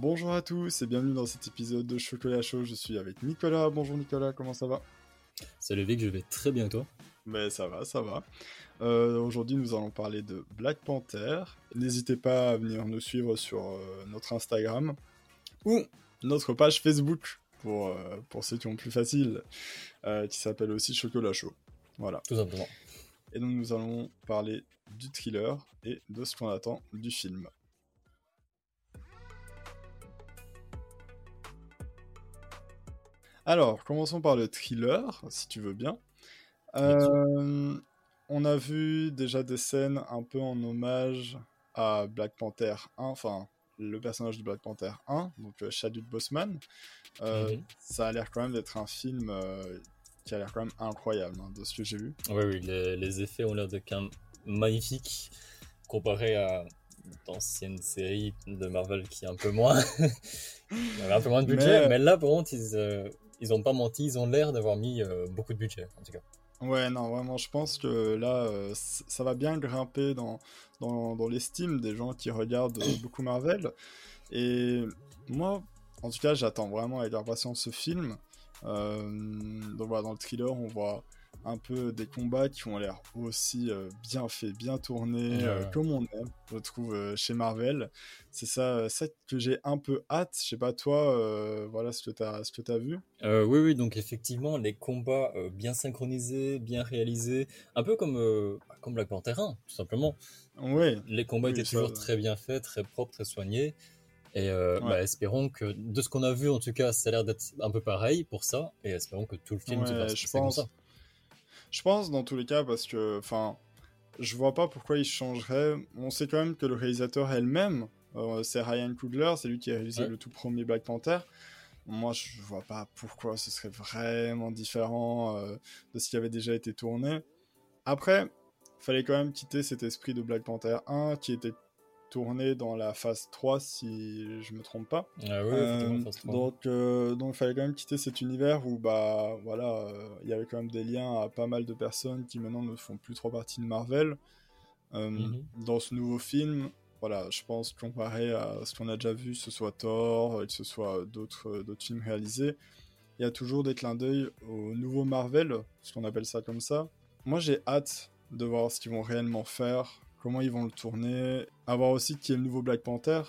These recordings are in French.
Bonjour à tous et bienvenue dans cet épisode de Chocolat Chaud. Je suis avec Nicolas. Bonjour Nicolas, comment ça va? Salut Vic, je vais très bien toi? Mais ça va, ça va. Euh, Aujourd'hui, nous allons parler de Black Panther. N'hésitez pas à venir nous suivre sur euh, notre Instagram ou notre page Facebook pour, euh, pour ceux qui ont plus facile, qui s'appelle aussi Chocolat Chaud. Voilà. Tout simplement. Et donc, nous allons parler du thriller et de ce qu'on attend du film. Alors, commençons par le thriller, si tu veux bien. Euh, on a vu déjà des scènes un peu en hommage à Black Panther 1, enfin le personnage de Black Panther 1, donc euh, Chadwick Boseman. Euh, Mhm. Ça a l'air quand même d'être un film euh, qui a l'air quand même incroyable, hein, de ce que j'ai vu. Oui, oui, les, les effets ont l'air de quand même magnifiques comparé à d'anciennes séries de Marvel qui est un peu moins. Il y avait un peu moins de budget, Mais- mais, là, par contre, ils, ils ont pas menti, ils ont l'air d'avoir mis euh, beaucoup de budget, en tout cas. Ouais, non, vraiment, je pense que là, euh, ça va bien grimper dans, dans, dans l'estime des gens qui regardent euh, beaucoup Marvel. Et moi, en tout cas, j'attends vraiment avec impatience ce film. Donc voilà, dans le thriller, on voit un peu des combats qui ont l'air aussi euh, bien faits, bien tournés, Ouais, euh, comme on aime, je trouve, euh, chez Marvel. C'est ça, ça que j'ai un peu hâte. Je sais pas, toi, voilà ce que tu as, vu. Oui, oui, donc effectivement, les combats bien synchronisés, bien réalisés, un peu comme, comme Black Panther 1, tout simplement. Oui, Les combats Oui, étaient ça- toujours très bien faits, très propres, très soignés. Et euh, Ouais. bah, espérons que, de ce qu'on a vu en tout cas, ça a l'air d'être un peu pareil pour ça. Et espérons que tout le film se Ouais, passe je comme pense. ça. Je pense dans tous les cas parce que, enfin, je vois pas pourquoi il changerait. On sait quand même que le réalisateur elle-même, euh, c'est Ryan Coogler, c'est lui qui a réalisé Ouais. le tout premier Black Panther. Moi, je vois pas pourquoi ce serait vraiment différent euh, de ce qui avait déjà été tourné. Après, fallait quand même quitter cet esprit de Black Panther 1 qui était tourné dans la phase 3 si je me trompe pas. Ah oui, Euh, effectivement, Phase 3. donc, euh, donc, il fallait quand même quitter cet univers où, bah, voilà, euh, il y avait quand même des liens à pas mal de personnes qui maintenant ne font plus trop partie de Marvel. Mhm. Dans ce nouveau film, voilà, je pense comparé à ce qu'on a déjà vu, ce soit Thor, que ce soit d'autres d'autres films réalisés, il y a toujours des clins d'œil au nouveau Marvel, ce qu'on appelle ça comme ça. Moi, j'ai hâte de voir ce qu'ils vont réellement faire, comment ils vont le tourner, à voir aussi qui est le nouveau Black Panther.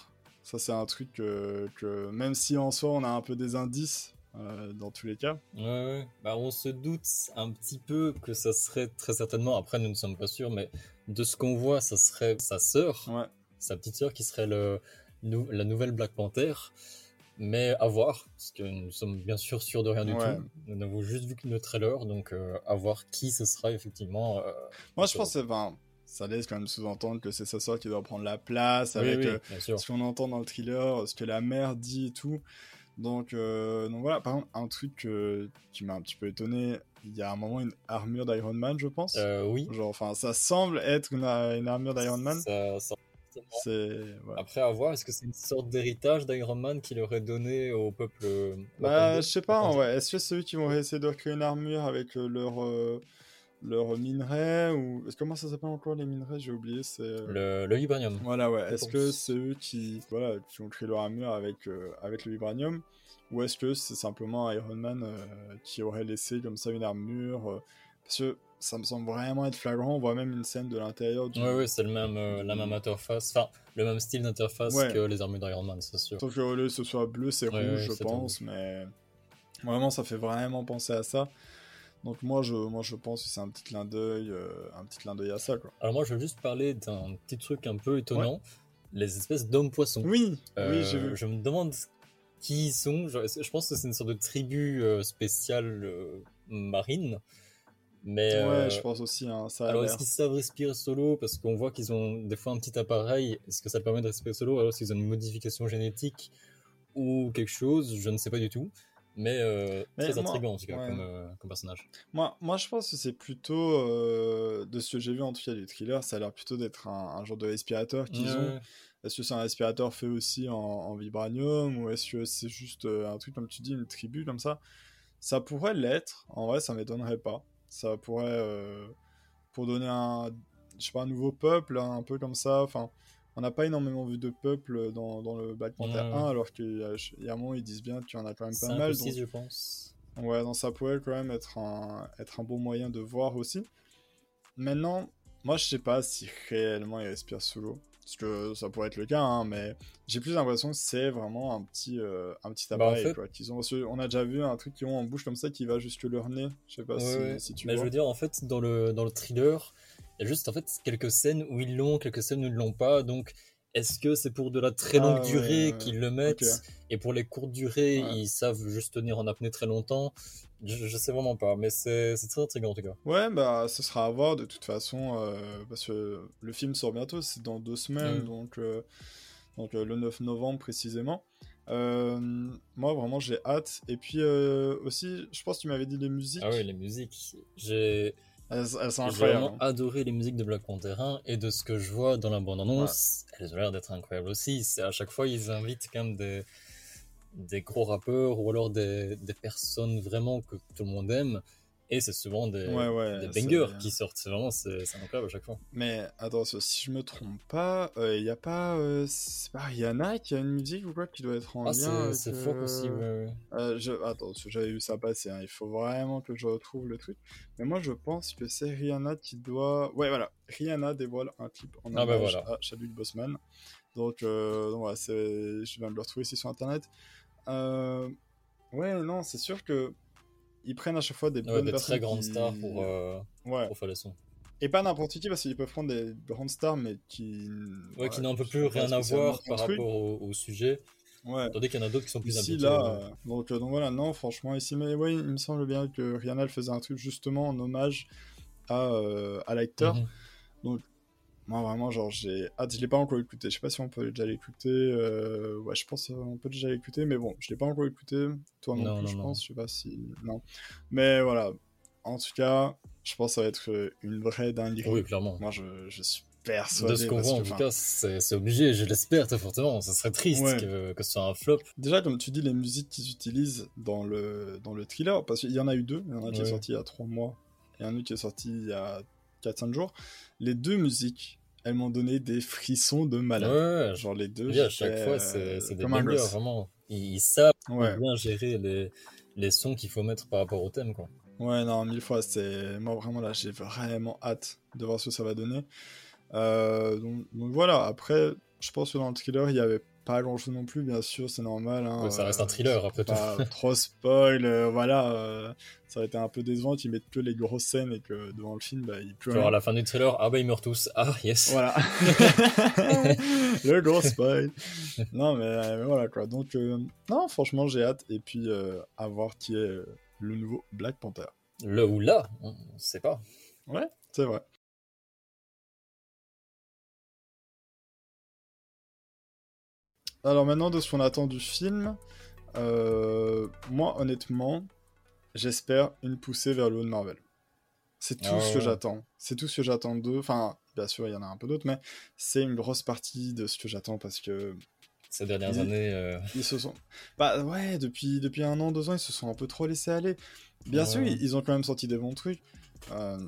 Ça, c'est un truc que, que même si en soi on a un peu des indices euh, dans tous les cas. Ouais, ouais. Bah, on se doute un petit peu que ça serait très certainement, après nous ne sommes pas sûrs, mais de ce qu'on voit, ça serait sa sœur, Ouais. sa petite sœur qui serait le, nou- la nouvelle Black Panther. Mais à voir, parce que nous sommes bien sûr sûrs de rien du Ouais. tout. Nous n'avons juste vu que le trailer, donc euh, à voir qui ce sera effectivement. euh, Moi, je pense que enfin, ça laisse quand même sous-entendre que c'est sa sœur qui doit prendre la place Oui, avec oui, euh, ce qu'on entend dans le thriller, ce que la mère dit et tout. Donc, euh, donc voilà, par exemple, un truc euh, qui m'a un petit peu étonné, il y a un moment une armure d'Iron Man, je pense. Euh, oui. Genre, enfin, ça semble être une, une armure d'Iron Man. Ça-. Après, à voir, est-ce que c'est une sorte d'héritage d'Iron Man qu'il aurait donné au peuple Bah, je sais pas, ouais. Est-ce que c'est eux qui vont essayer de recréer une armure avec leur, euh, leur minerai ou... Comment ça s'appelle encore les minerais? J'ai oublié, c'est... euh, Le, le vibranium. Voilà, ouais. Est-ce que c'est eux qui, voilà, qui ont créé leur armure avec, euh, avec le vibranium? Ou est-ce que c'est simplement Iron Man euh, qui aurait laissé comme ça une armure euh, Parce que ça me semble vraiment être flagrant. On voit même une scène de l'intérieur du. Ouais, ouais, c'est le même, la même interface, enfin, le même style d'interface Ouais. que les armures d'Iron Man, c'est sûr. Sauf que au lieu que ce soit bleu, c'est Ouais, rouge, ouais, je pense. Mais vraiment, ça fait vraiment penser à ça. Donc moi, je, moi, je pense que c'est un petit clin d'œil, euh, un petit clin d'œil à ça, quoi. Alors moi, je veux juste parler d'un petit truc un peu étonnant, les espèces d'hommes-poissons. Oui, Euh, oui, j'ai vu. Je me demande qui ils sont. Je, pense que c'est une sorte de tribu euh, spéciale marine. Mais Ouais, euh, je pense aussi. Hein, ça alors est-ce qu'ils savent respirer solo? Parce qu'on voit qu'ils ont des fois un petit appareil. Est-ce que ça leur permet de respirer solo? Alors s'ils ont une modification génétique ou quelque chose, je ne sais pas du tout. Mais, euh, Mais très intriguant en tout cas ouais. comme, euh, comme personnage. Moi, moi, je pense que c'est plutôt, euh, de ce que j'ai vu en tout cas du thriller, ça a l'air plutôt d'être un, un genre de respirateur qu'ils Ouais, ont. Est-ce que c'est un respirateur fait aussi en, en vibranium ou est-ce que c'est juste euh, un truc, comme tu dis, une tribu comme ça? Ça pourrait l'être, en vrai, ça m'étonnerait pas. Ça pourrait, pour donner un, je sais pas, un nouveau peuple, hein, un peu comme ça. Enfin, on n'a pas énormément vu de peuple dans, dans le Black Panther Ouais. 1, alors qu'il y, y a un moment, ils disent bien qu'il y en a quand même pas mal. donc- je pense. Ouais, donc ça pourrait quand même être un, être un bon moyen de voir aussi. Maintenant, moi je sais pas si réellement il respire sous l'eau. Parce que ça pourrait être le cas, hein, mais j'ai plus l'impression que c'est vraiment un petit, euh, un petit Bah, en appareil. fait- quoi, qu'ils ont, parce on a déjà vu un truc qui ont en bouche comme ça qui va jusque leur nez. Je sais pas Ouais, si, si tu Mais je vois. veux dire, en fait, dans le, dans le thriller, il y a juste en fait quelques scènes où ils l'ont, quelques scènes où ils l'ont pas. Donc, est-ce que c'est pour de la très longue Ah, durée ouais. qu'ils le mettent. Et pour les courtes durées, Ouais. ils savent juste tenir en apnée très longtemps? Je, je sais vraiment pas, mais c'est c'est très intriguant en tout cas. Ouais, bah, ce sera à voir de toute façon, euh, parce que le film sort bientôt, c'est dans deux semaines, Mm. donc, euh, donc euh, le 9 novembre précisément. Moi, vraiment, j'ai hâte. Et puis aussi, je pense que tu m'avais dit les musiques. Ah oui, les musiques. J'ai Elles, elles sont j'ai vraiment hein. adoré les musiques de Black Panther 1 et de ce que je vois dans la bande-annonce, elles ont l'air d'être incroyables aussi. C'est à chaque fois, ils invitent quand même des, des gros rappeurs ou alors des, des personnes vraiment que tout le monde aime. Et c'est souvent des, Ouais, ouais, des c'est- bangers qui sortent. C'est vraiment c'est c'est incroyable à chaque fois. Mais attends, si je me trompe pas, il n'y a pas. euh, c'est pas Rihanna qui a une musique ou quoi qui doit être en Ah, lien c'est avec, c'est euh, aussi. ouais, ouais. Euh, je... Attends, j'avais vu ça passer, hein, il faut vraiment que je retrouve le truc. Mais moi je pense que c'est Rihanna qui doit... Ouais voilà, Rihanna dévoile un clip en Ah bah voilà. à Chadwick Boseman. Donc, euh, donc voilà, c'est... je viens de le retrouver ici sur internet. Euh, Ouais, non, c'est sûr que ils prennent à chaque fois des Ouais, bonnes des très grandes qui- stars pour, euh, Ouais, pour et pas n'importe qui parce qu'ils peuvent prendre des grandes stars mais qui... Ouais, qui n'ont un peu plus rien à voir par rapport au, au sujet. Ouais. Tandis qu'il y en a d'autres qui sont plus Ici, là, ouais. donc, euh, donc voilà, non, franchement, ici, mais oui, il me semble bien que Rihanna, faisait un truc justement en hommage à, euh, à l'acteur. Mhm. Moi, vraiment, genre, j'ai hâte, je l'ai pas encore écouté. Je sais pas si on peut déjà l'écouter. euh, Ouais, je pense qu'on peut déjà l'écouter, mais bon, je l'ai pas encore écouté. Toi non, Non, plus, non, je non. pense. Je sais pas si. Non. Mais voilà, en tout cas, je pense que ça va être une vraie dinguerie. Oui, clairement. Moi, je, je suis persuadé. De ce qu'on voit, en tout cas, c'est obligé, je l'espère très fortement. Ce serait triste Ouais. que, que ce soit un flop. Déjà, comme tu dis, les musiques qu'ils utilisent dans le, dans le thriller, parce qu'il y en a eu deux. Il y en a un qui est Ouais. sorti il y a trois mois et un autre qui est sorti il y a 4-5 jours. Les deux musiques, elles m'ont donné des frissons de malade. ouais, Genre les deux, à chaque fois, euh, c'est c'est des gosse. vraiment. Ils, ils savent Ouais. bien gérer les, les sons qu'il faut mettre par rapport au thème, quoi. ouais, non, mille fois. C'est moi vraiment là, j'ai vraiment hâte de voir ce que ça va donner. Euh, donc, donc voilà. Après, je pense que dans le thriller, il y avait pas grand chose non plus. Bien sûr, c'est normal. hein, Ouais, ça reste un euh, thriller, après tout. pas trop spoil, euh, voilà, euh, ça aurait été un peu décevant qu'ils mettent que les grosses scènes et que devant le film, bah, il pleut. Genre à la fin du trailer, ah bah ils meurent tous. Ah, yes. Voilà. le gros spoil. non, mais, mais voilà quoi. Donc, non, franchement, j'ai hâte. Et puis, à voir qui est le nouveau Black Panther. Le ou là, on on sait pas. Ouais, c'est vrai. Alors maintenant, de ce qu'on attend du film, euh, moi honnêtement, j'espère une poussée vers le haut de Marvel. C'est tout Ah ce que ouais. j'attends. C'est tout ce que j'attends d'eux. Enfin, bien sûr, il y en a un peu d'autres, mais c'est une grosse partie de ce que j'attends parce que Ces dernières Ils- années, euh, ils se sont. Bah ouais, depuis, depuis un an, deux ans, ils se sont un peu trop laissés aller. Bien sûr, ils, ils ont quand même sorti des bons trucs. Euh,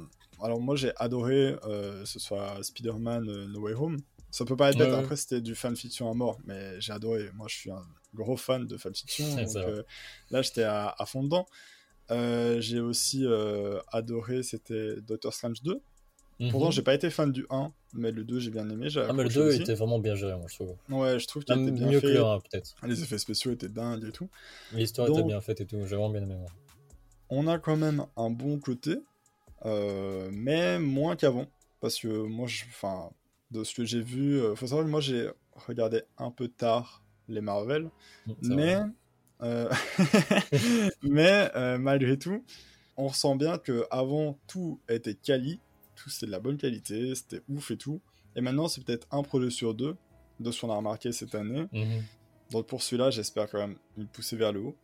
alors moi, j'ai adoré, euh, ce soit Spider-Man No Way Home. Ça peut pas être bête, Ouais, après c'était du fanfiction à mort, mais j'ai adoré. Moi, je suis un gros fan de fanfiction, donc euh, là, j'étais à, à fond dedans. Euh, j'ai aussi euh, adoré, c'était Doctor Strange 2. Pourtant, mhm. j'ai pas été fan du 1, mais le 2, j'ai bien aimé. Ah, mais le accroché 2 aussi. était vraiment bien géré, moi, je trouve. Ouais, je trouve qu'il était bien mieux fait. que le 1, peut-être. Les effets spéciaux étaient dingues et tout. L'histoire était bien faite et tout, j'ai vraiment bien aimé. moi. on a quand même un bon côté, euh, mais moins qu'avant. Parce que moi, je, enfin, de ce que j'ai vu, euh, faut savoir que moi, j'ai regardé un peu tard les Marvel, Mm, mais, euh, mais euh, malgré tout, on ressent bien que avant tout était quali, tout c'était de la bonne qualité, c'était ouf et tout. Et maintenant, c'est peut-être un projet sur deux de ce qu'on a remarqué cette année. Mhm. Donc pour celui-là, j'espère quand même une poussée vers le haut.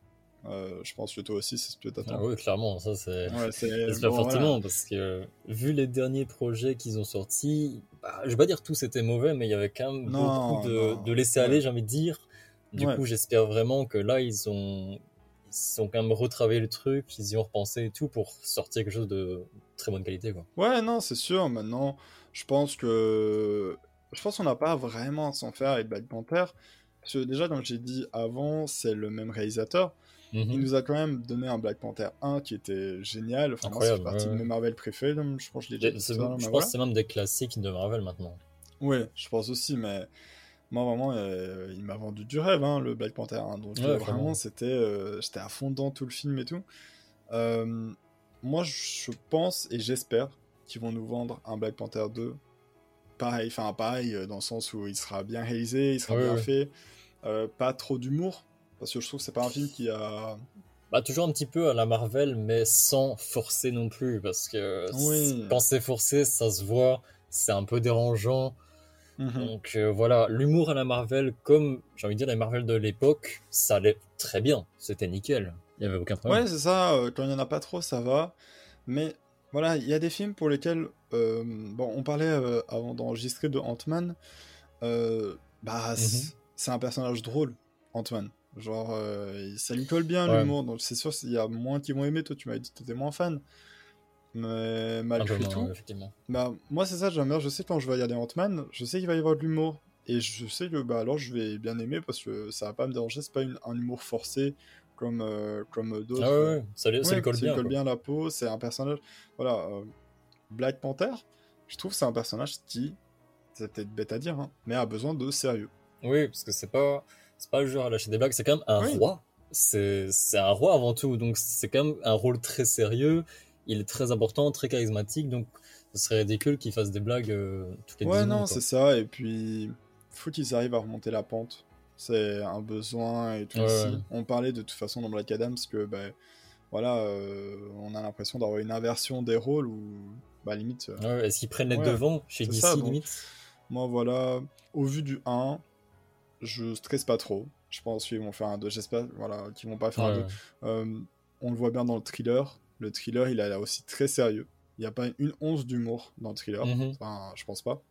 Euh, je pense que toi aussi, c'est ce que tu Ah oui, clairement, ça c'est. Ouais, J'espère bon, fortement voilà. parce que vu les derniers projets qu'ils ont sortis, bah, je vais pas dire tout c'était mauvais, mais il y avait quand même Non, beaucoup de, laisser aller, Ouais. j'ai envie de dire. Du Ouais. coup, j'espère vraiment que là ils ont ils ont quand même retravaillé le truc, ils y ont repensé et tout pour sortir quelque chose de très bonne qualité quoi. Ouais, non, c'est sûr. Maintenant, je pense que je pense qu'on n'a pas vraiment à s'en faire avec Black Panther. Parce que déjà, comme j'ai dit avant, c'est le même réalisateur. Il Mhm. nous a quand même donné un Black Panther 1 qui était génial. Enfin, moi, c'est partie ouais, de mes. Marvel préférés. donc Je pense que je déjà dit Je pense voilà. c'est même des classiques de Marvel maintenant. Ouais, je pense aussi, mais moi vraiment, euh, il m'a vendu du rêve, hein, le Black Panther. hein. donc Ouais, euh, vraiment, c'était, euh, j'étais à fond dans tout le film et tout. Euh, moi, je pense et j'espère qu'ils vont nous vendre un Black Panther 2 pareil, enfin pareil, dans le sens où il sera bien réalisé, il sera bien fait, euh, pas trop d'humour, parce que je trouve que c'est pas un film qui a... Bah, toujours un petit peu à la Marvel, mais sans forcer non plus, parce que Oui. quand c'est forcé, ça se voit, c'est un peu dérangeant. Mhm. Donc euh, voilà, l'humour à la Marvel, comme j'ai envie de dire les Marvel de l'époque, ça allait très bien, c'était nickel, il n'y avait aucun problème. Ouais, c'est ça, euh, quand il n'y en a pas trop, ça va. Mais voilà, il y a des films pour lesquels. euh, bon, on parlait avant d'enregistrer de Ant-Man. bah, c- c'est un personnage drôle, Ant-Man. Genre, euh, ça lui colle bien Ouais. l'humour. Donc, c'est sûr, il y a moins qui vont aimer. Toi, tu m'avais dit que tu étais moins fan. Mais malgré tout, effectivement. bah, moi, c'est ça, j'aime bien. Je sais quand je vais regarder Ant-Man, je sais qu'il va y avoir de l'humour. Et je sais que, bah, alors, je vais bien aimer parce que ça va pas me déranger. C'est pas une- un humour forcé comme, euh, comme d'autres. Ah ouais, ouais, ça, lui- ça Ouais, lui colle ça bien. colle quoi. bien la peau. C'est un personnage. Voilà, euh, Black Panther, je trouve que c'est un personnage qui, c'est peut-être bête à dire, hein, mais a besoin de sérieux. Oui, parce que c'est pas, c'est pas le genre à lâcher des blagues, c'est quand même un Oui. roi. C'est, un roi avant tout, donc c'est quand même un rôle très sérieux. Il est très important, très charismatique, donc ce serait ridicule qu'il fasse des blagues euh, toutes les Ouais, 10 non, c'est ça. Et puis, faut qu'ils arrivent à remonter la pente. C'est un besoin et tout Ouais, aussi. ouais. On parlait de toute façon dans Black Adam parce que, ben, voilà, euh, on a l'impression d'avoir une inversion des rôles où, bah, limite. euh, Ouais, est-ce qu'ils prennent les devants chez DC ça, donc. limite? Moi, voilà, au vu du 1, je stresse pas trop. Je pense qu'ils vont faire un 2. J'espère voilà, qu'ils vont pas faire un Ouais, 2. Euh, on le voit bien dans le thriller. Le thriller, il a l'air aussi très sérieux. Il n'y a pas une once d'humour dans le thriller. Mhm. Enfin, je pense pas.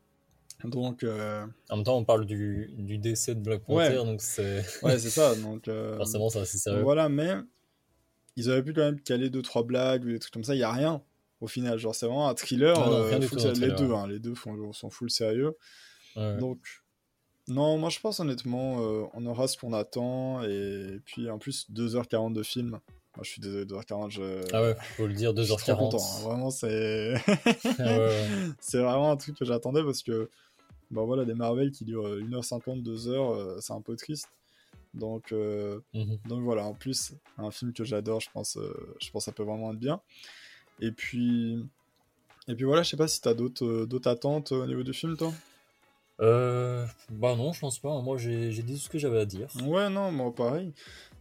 Donc, euh, En même temps, on parle du, du décès de Black Panther, Ouais. donc c'est ouais, c'est ça. Donc, euh, forcément ça assez sérieux. voilà, mais ils auraient pu quand même caler deux trois blagues ou des trucs comme ça. Il y a rien au final. Genre, c'est vraiment un thriller. Ah non, euh, rien du tout les deux, hein, les deux font, sont full sérieux. Ouais. Donc, non, moi je pense honnêtement, euh, on aura ce qu'on attend. Et puis en plus, 2h40 de film. Moi je suis désolé, 2h40, je. Ah ouais, faut le dire, je suis trop 2h40. content. hein. Vraiment, c'est. Ah ouais, ouais. c'est vraiment un truc que j'attendais parce que. Bah voilà, des Marvel qui durent 1h50, 2h, euh, c'est un peu triste. Donc, euh, Mhm. donc voilà, en plus, un film que j'adore, je pense, euh, je pense que ça peut vraiment être bien. Et puis. Et puis voilà, je sais pas si t'as d'autres d'autres attentes au niveau du film, toi? Euh, bah non, je pense pas. Moi, j'ai dit ce que j'avais à dire. Ouais, non, moi pareil.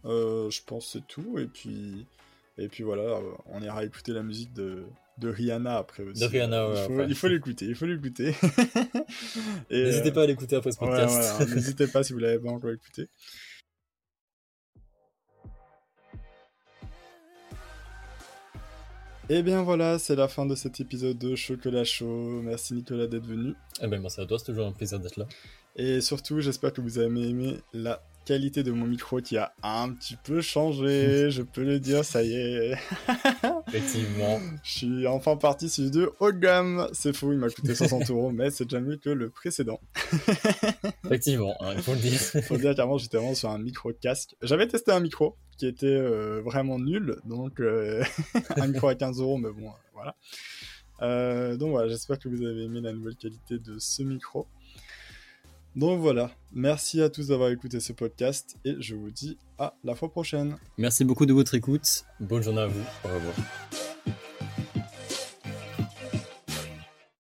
Euh, je pense que c'est tout. Et puis, et puis voilà, euh, on ira écouter la musique de, de Rihanna après aussi. De Rihanna, ouais, il faut l'écouter, il faut l'écouter. N'hésitez euh, pas à l'écouter après ce ouais, podcast. voilà, N'hésitez pas si vous l'avez pas encore écouté. Et bien voilà, c'est la fin de cet épisode de Chocolat Chaud. Merci Nicolas d'être venu. Eh ben, merci à toi, c'est toujours un plaisir d'être là. Et surtout, j'espère que vous avez aimé la qualité de mon micro qui a un petit peu changé, je peux le dire, ça y est. Effectivement. Je suis enfin parti sur du haut de gamme. C'est fou, il m'a coûté 60 euros, mais c'est déjà mieux que le précédent. Effectivement, hein, il faut le dire. Faut dire qu'avant, j'étais vraiment sur un micro casque. J'avais testé un micro qui était euh, vraiment nul, donc euh, un micro à 15 euros, mais bon, voilà. Euh, donc voilà, j'espère que vous avez aimé la nouvelle qualité de ce micro. Donc voilà, merci à tous d'avoir écouté ce podcast et je vous dis à la fois prochaine. Merci beaucoup de votre écoute. Bonne journée à vous. Au revoir.